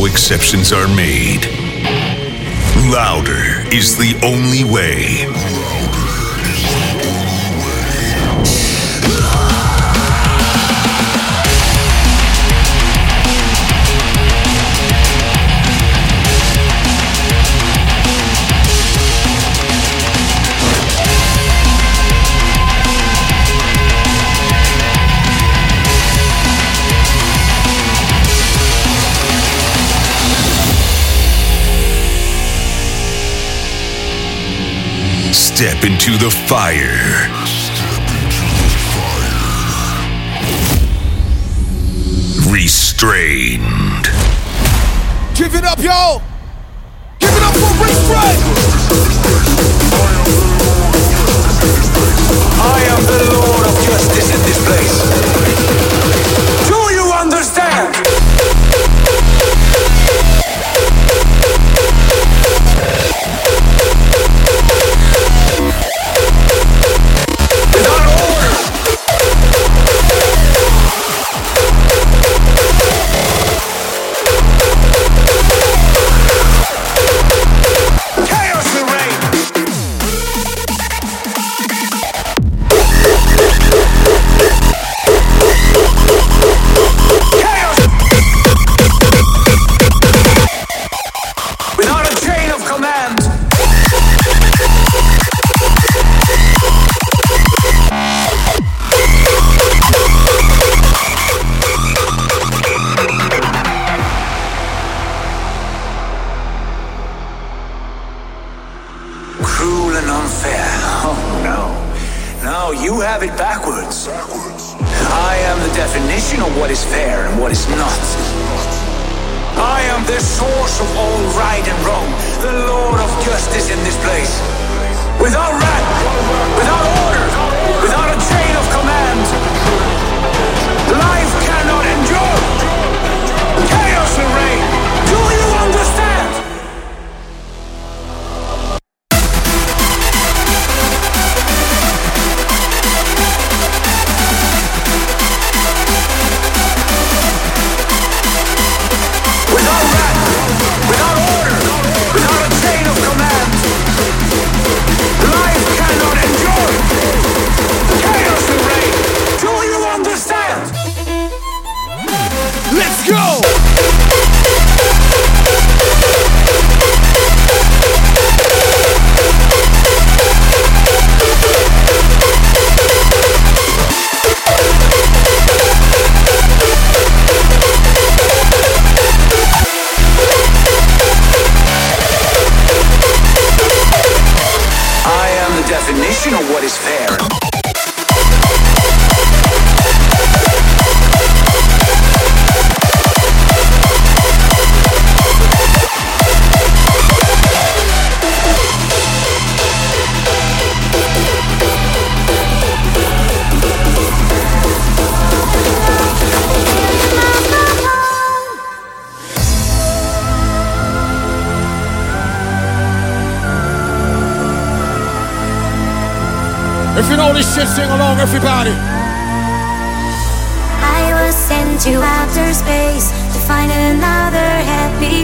no exceptions are made. Louder is the only way. Step into the fire. Restrained. Give it up, y'all! Give it up for Restrained! I am the Lord of Justice in this place. unfair. Oh no. No, you have it backwards. Backwards. I am the definition of what is fair and what is not. I am the source of all right and wrong, the lord of justice in this place. Without wrath, without order, without a chain of command.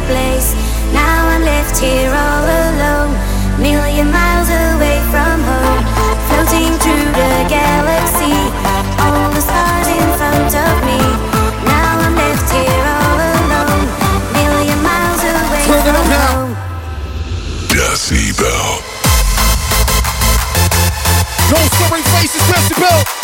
place. Now I'm left here all alone, million miles away from home, floating through the galaxy. All the stars in front of me. Now I'm left here all alone, million miles away from home. Decibel. No sorry faces, Decibel.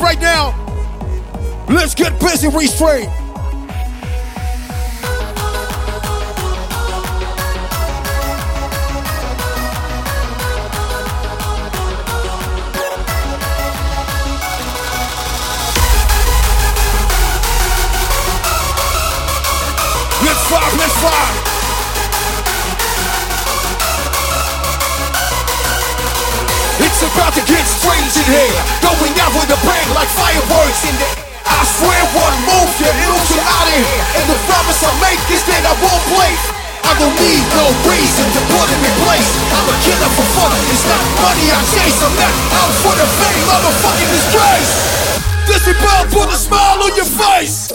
right now. Let's get busy, Restrain. fireworks in the. I swear one move, you're not turn out it And the promise I make is that I won't play. I don't need no reason to put him in place. I'm a killer for fun. It's not money I chase. I'm not out for the fame. I'm a fucking disgrace. This is about put a smile on your face.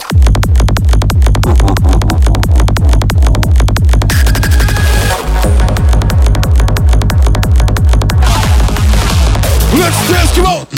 Let's dance, come on!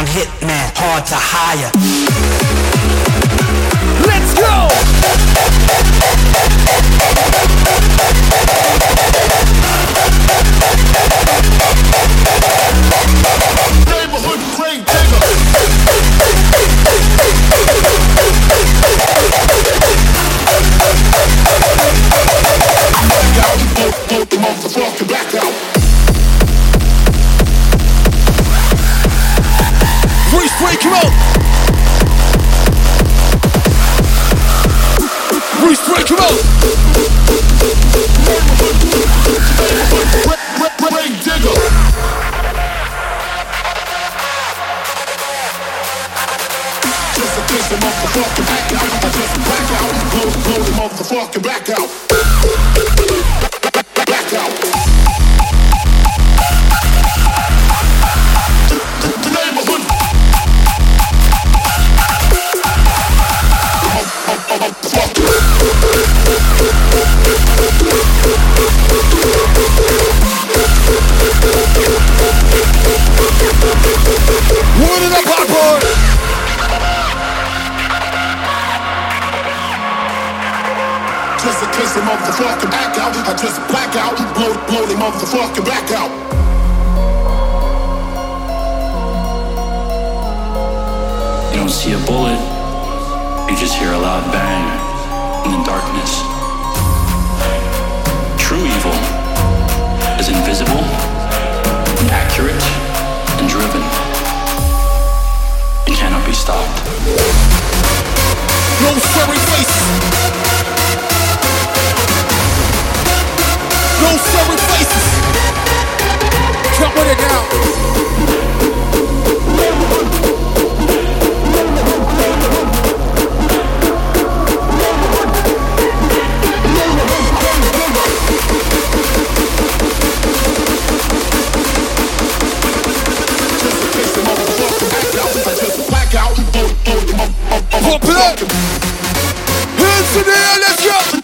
underground hitman, hard to hire. Let's go! fucking blackout. motherfucking black. no sorry faces. Jump with it down. Up! Hands in the air, let's go!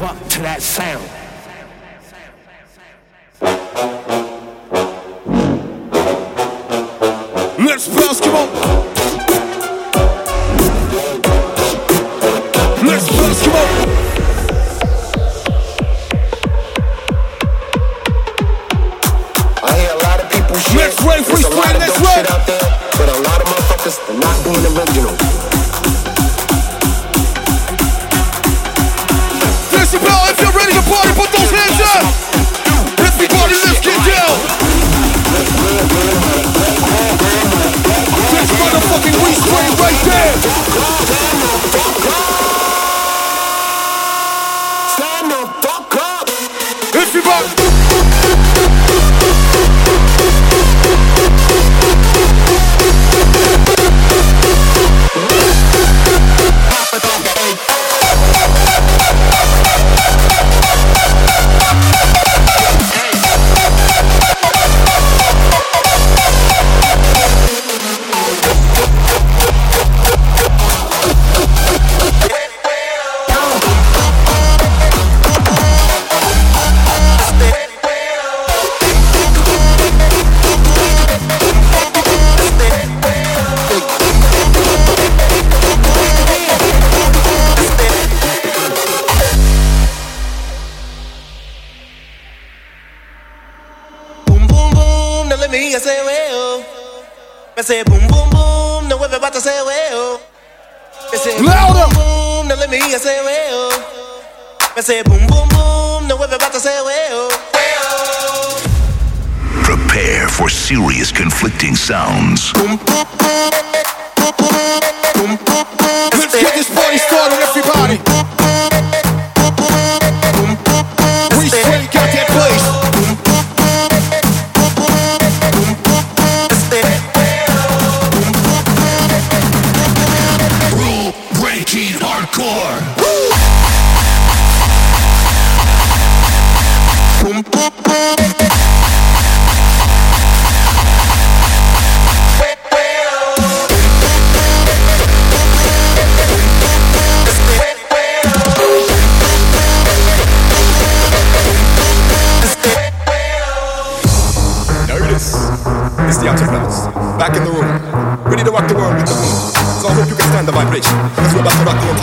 live up to that sound. Let's basketball. Let's basketball. Let's rave, freestyle, let's rave. But a lot of motherfuckers are not being original. Everybody, let's get down. This motherfucking spray right. Stand up, fuck up. If you rock.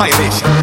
my vision.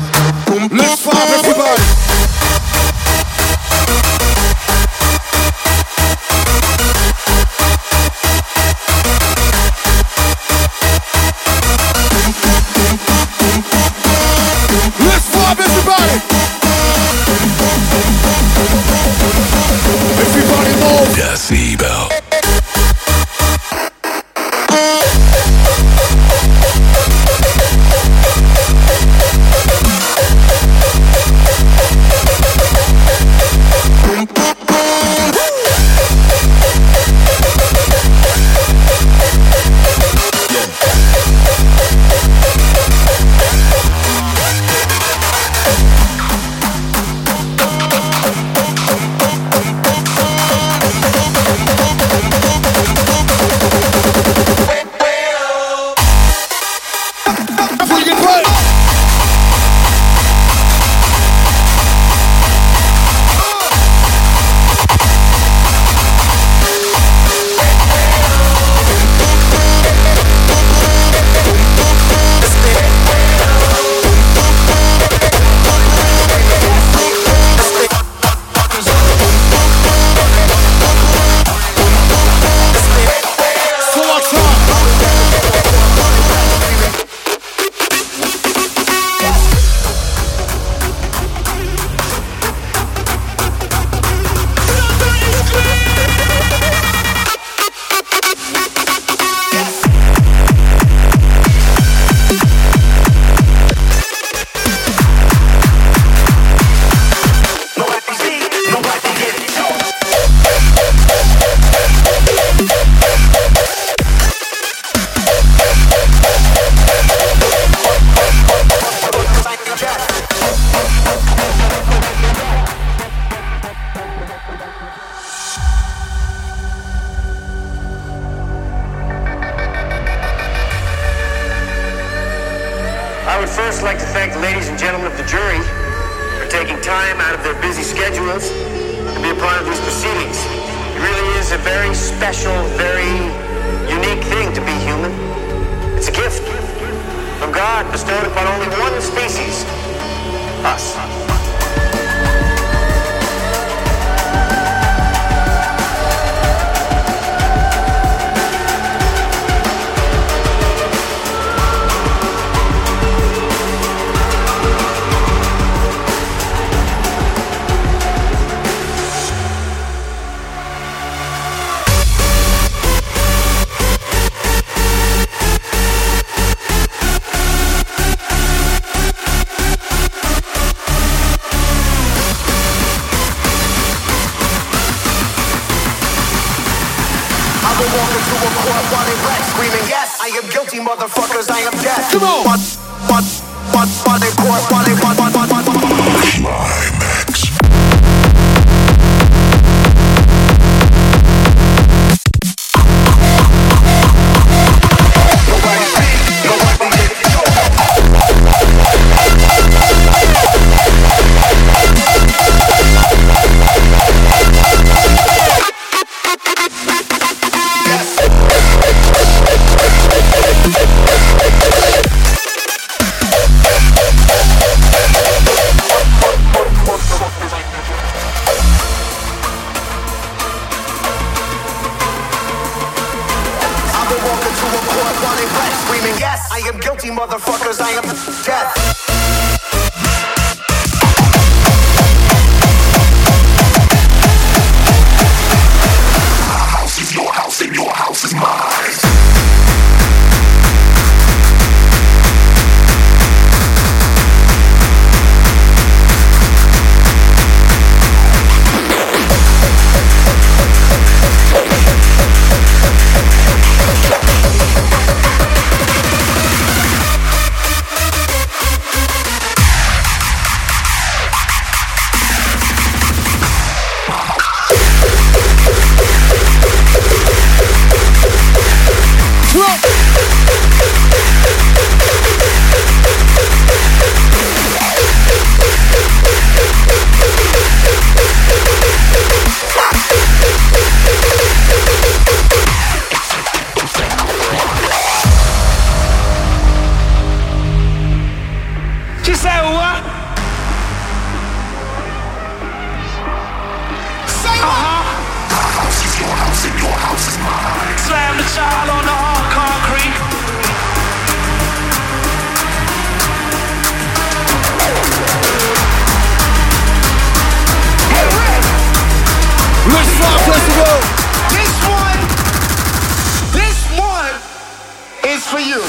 for you.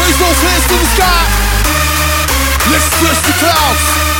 Raise those hands to the sky. Let's twist the clouds.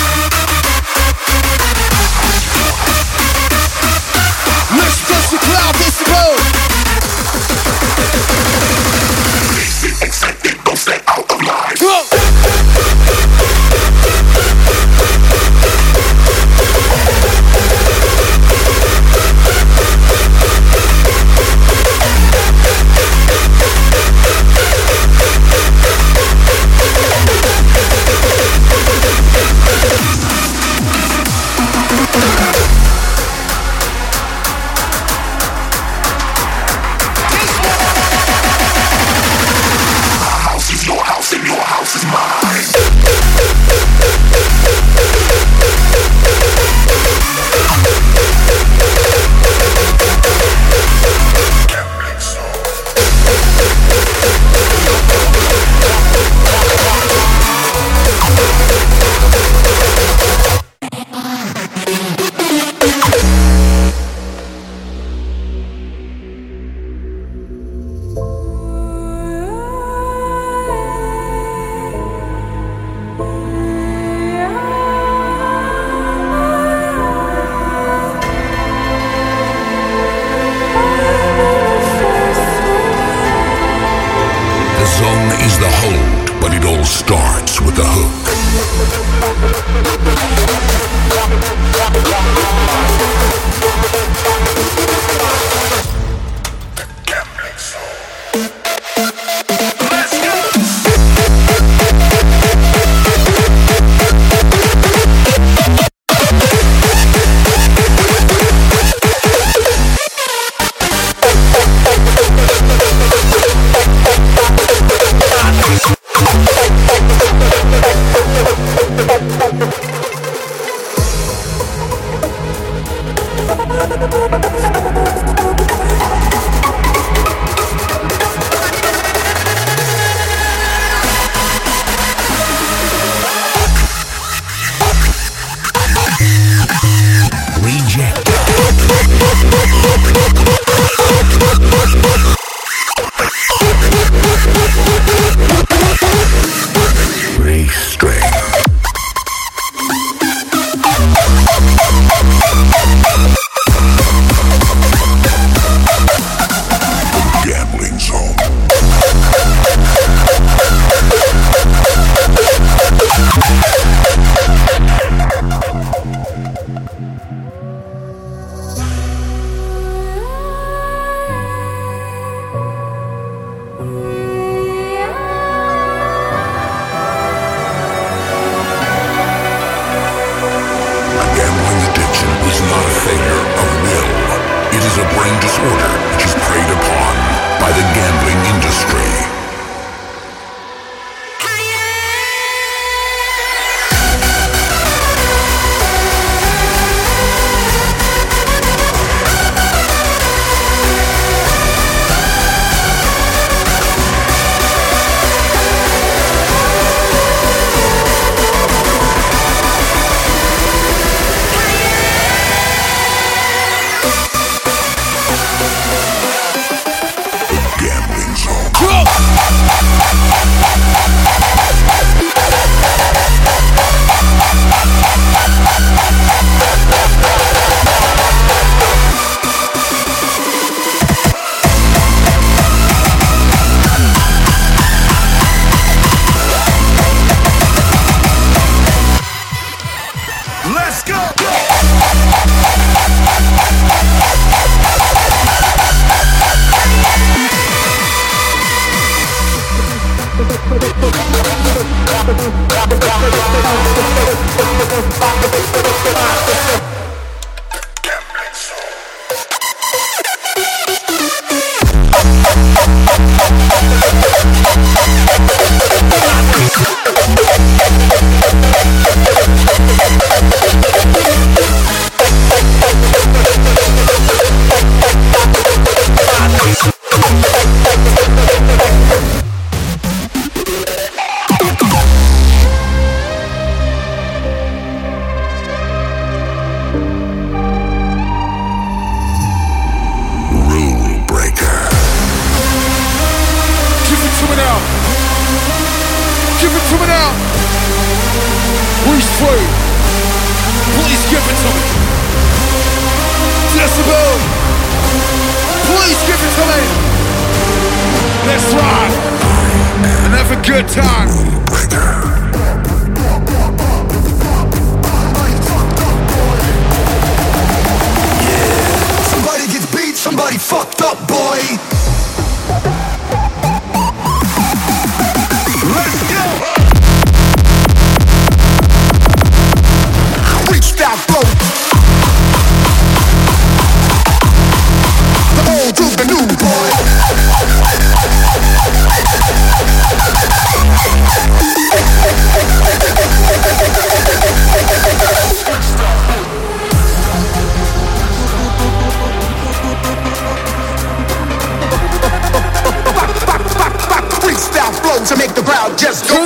The old to the new boy. Freestyle flow to make the crowd just go.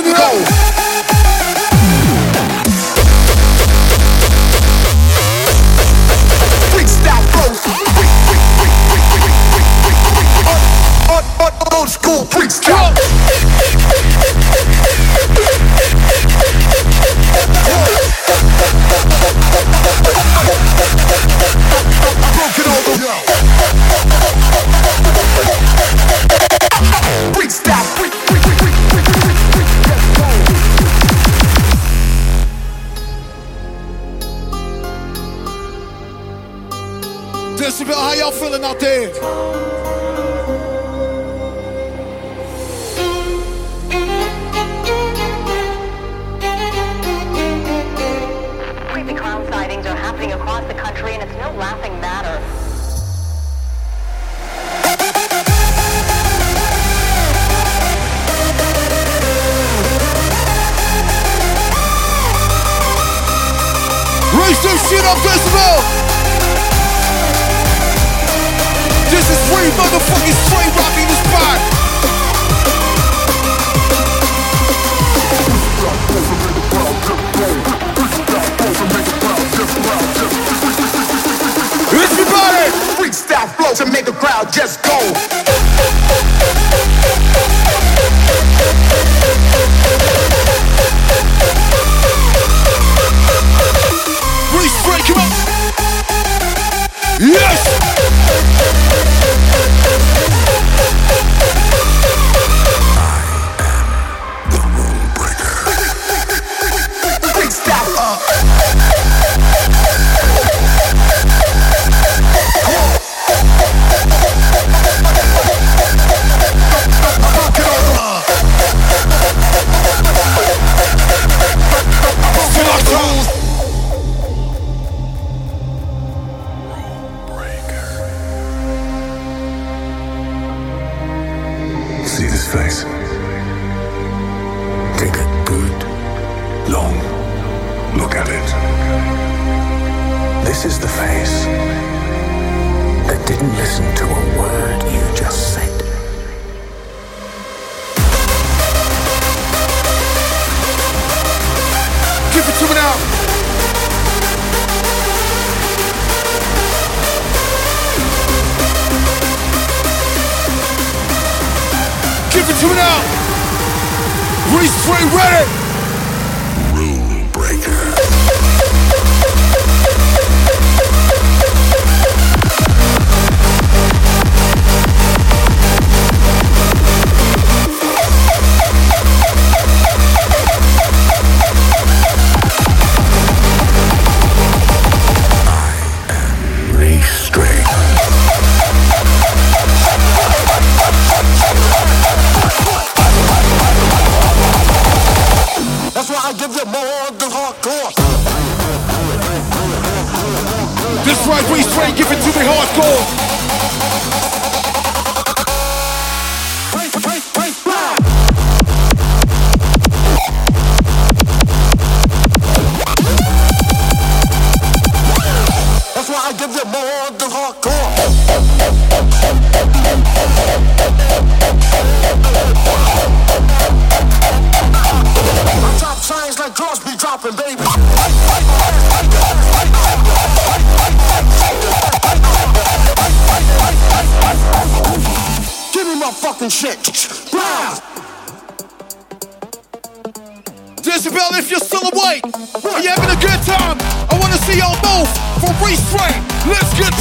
This right, we straight, give it to me hardcore.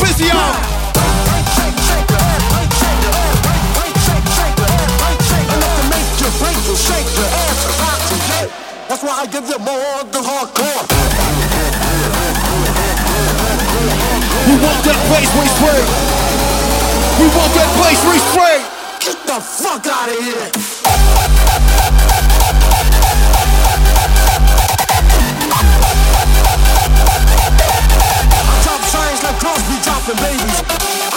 Listen, y'all. Your ass and rock your head. That's why I give you more than hardcore. We want that bass restrained. We want that bass restrained. Get the fuck out of here. and babies.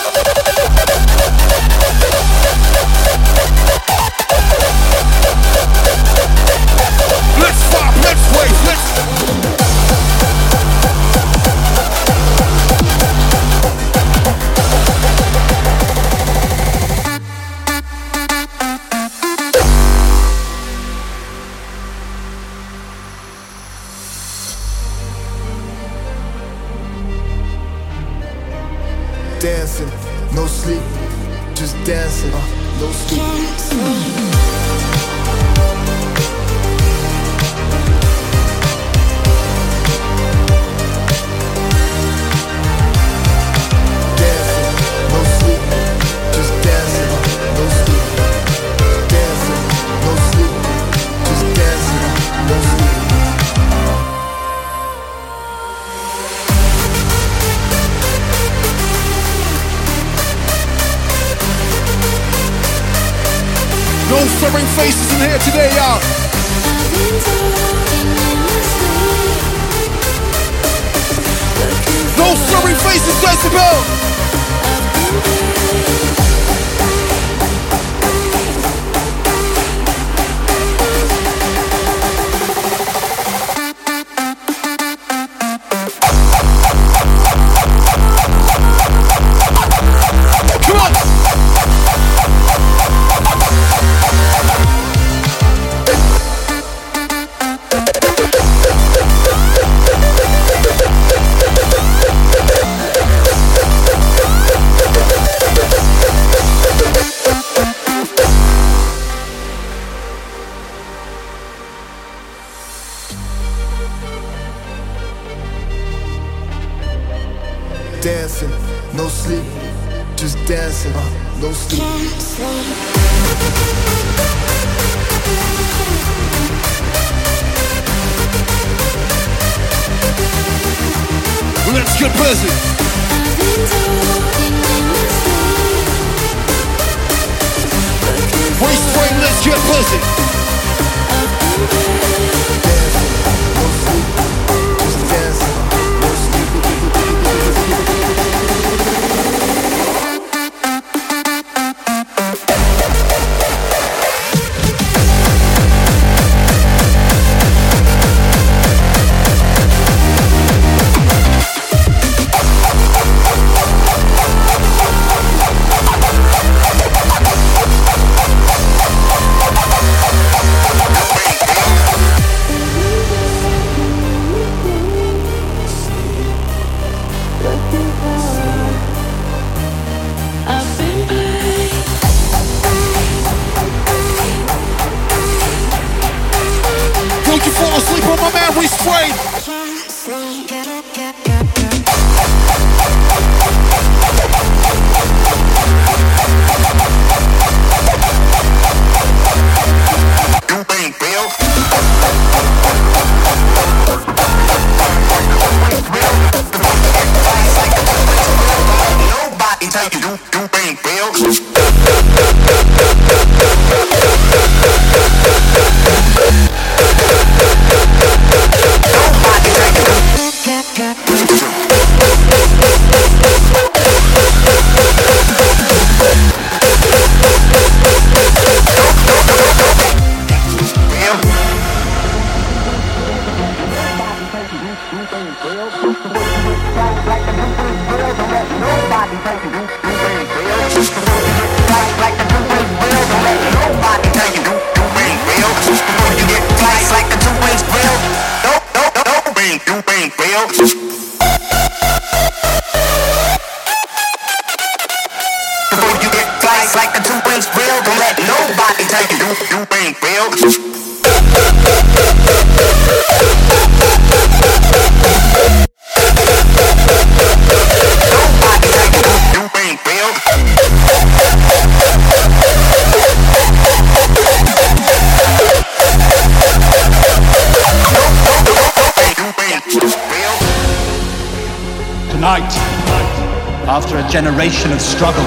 Generation of struggle,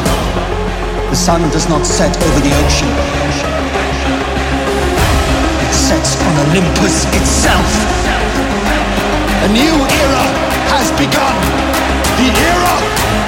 the sun does not set over the ocean. It sets on Olympus itself. A new era has begun. The era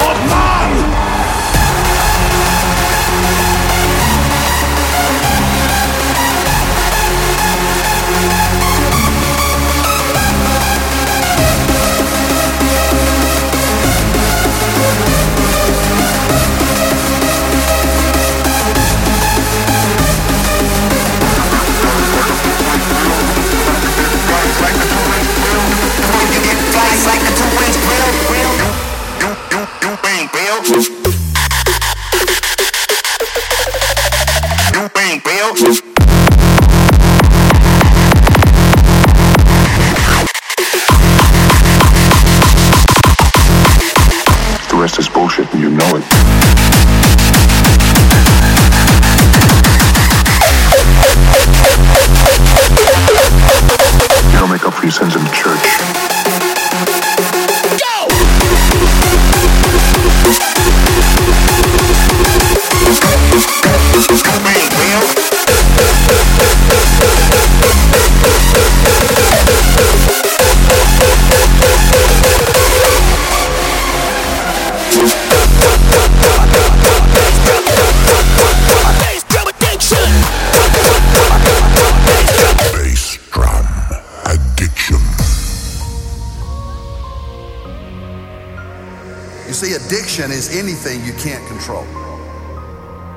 see, addiction is anything you can't control.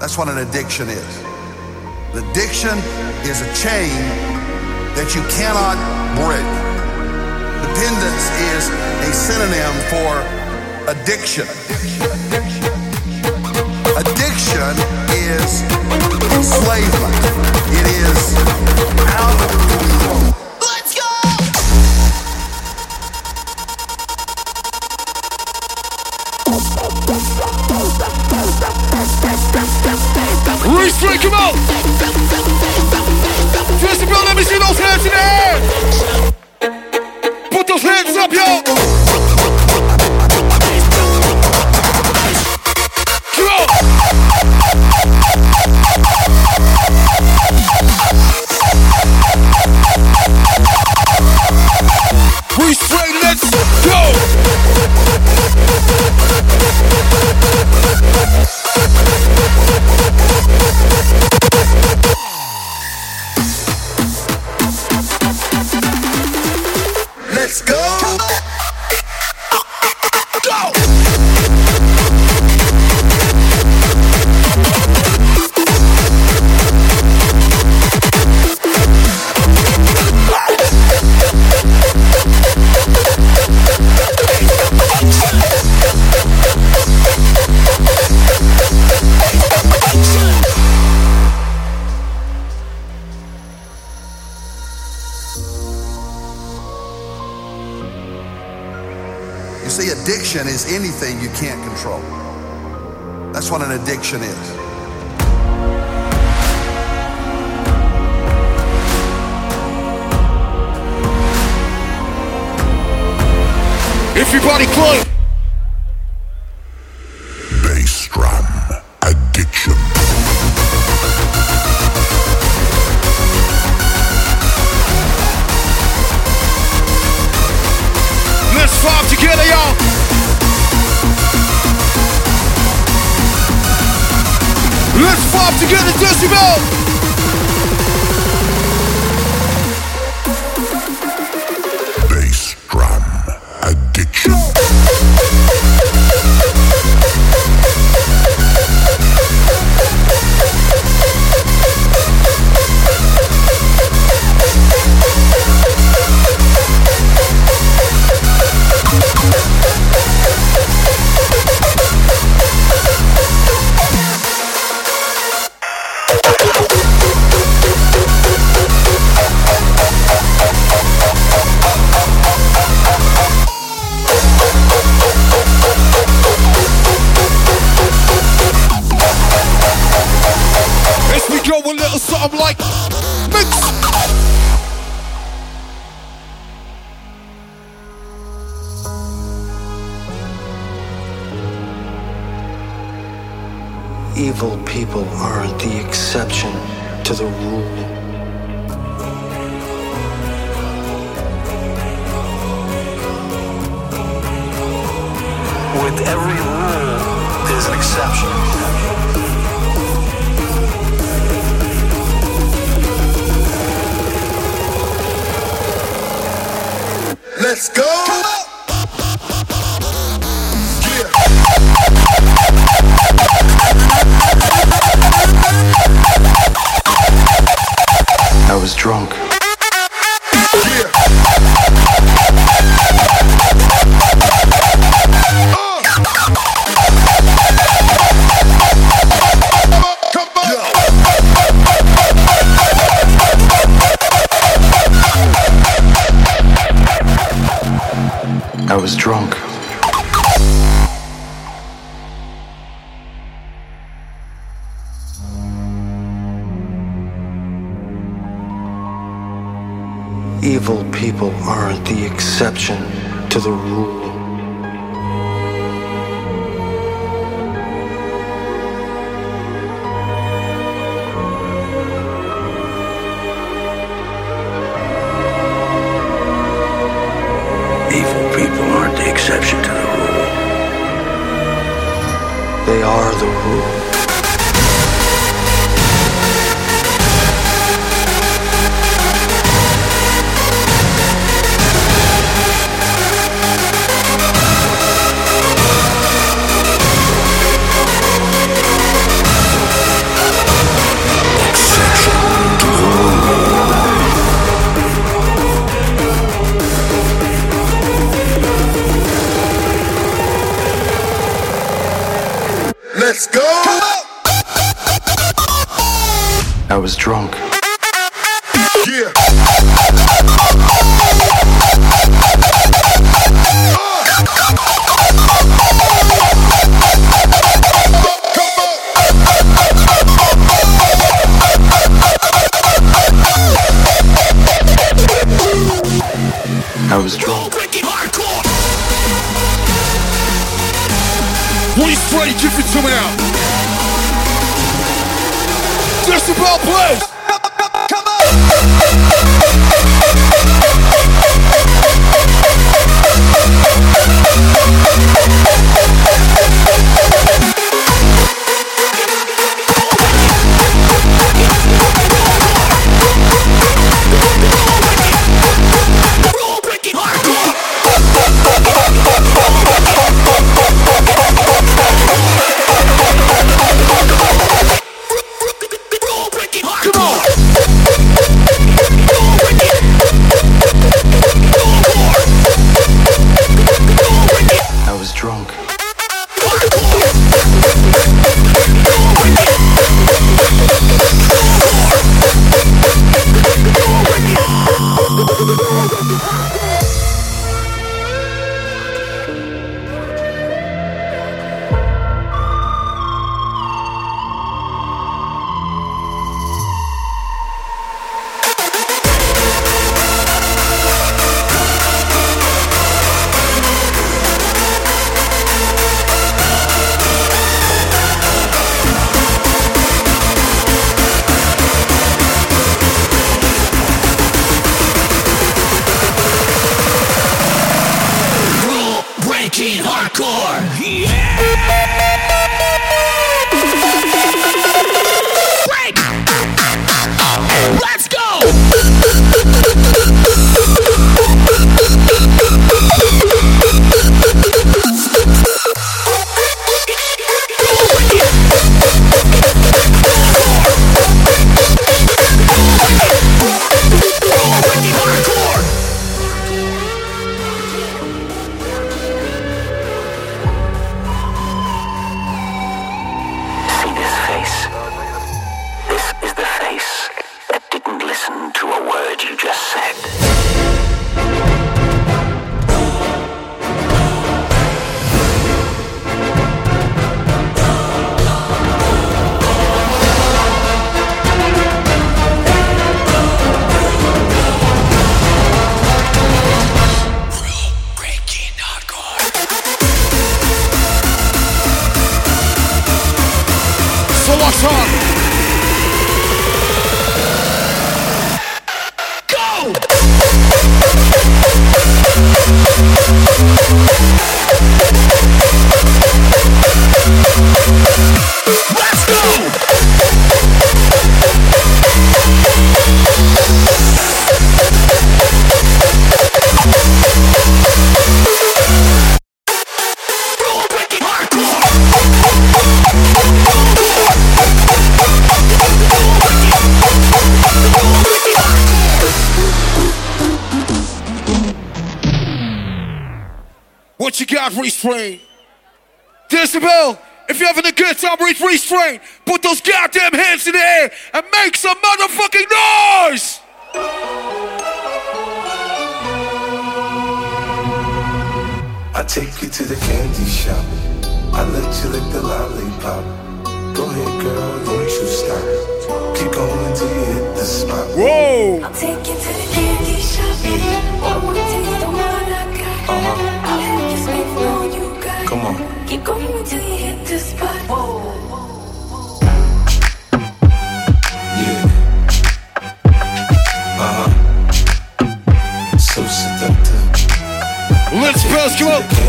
That's what an addiction is. An addiction is a chain that you cannot break. Dependence is a synonym for addiction. Addiction is enslavement. It is out come on! First of all, let me see those hands in the air! That's what an addiction is. Everybody close! Secure the toasty belt! Let's go. I was drunk. the the was drunk. When give it to me now. Decibel, please. Let's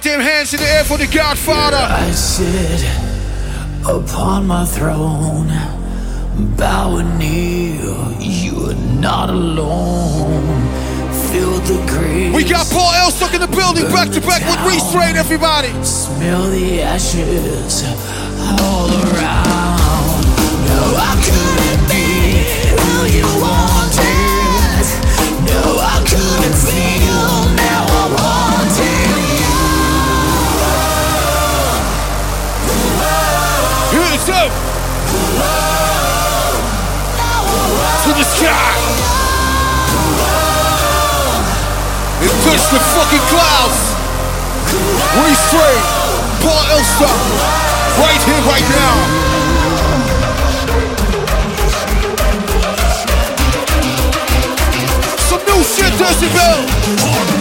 goddamn hands in the air for the Godfather. I sit upon my throne, bowing kneel. You are not alone. Feel the. We got Paul Elstak in the building, back to back with Restrained, everybody. Smell the ashes all around. No, I couldn't be who you wanted. No, I couldn't feel. Now Up. To the sky. And touch the fucking clouds. Restrained. Paul Elstak. Right here, right now. Some new shit, Decibel.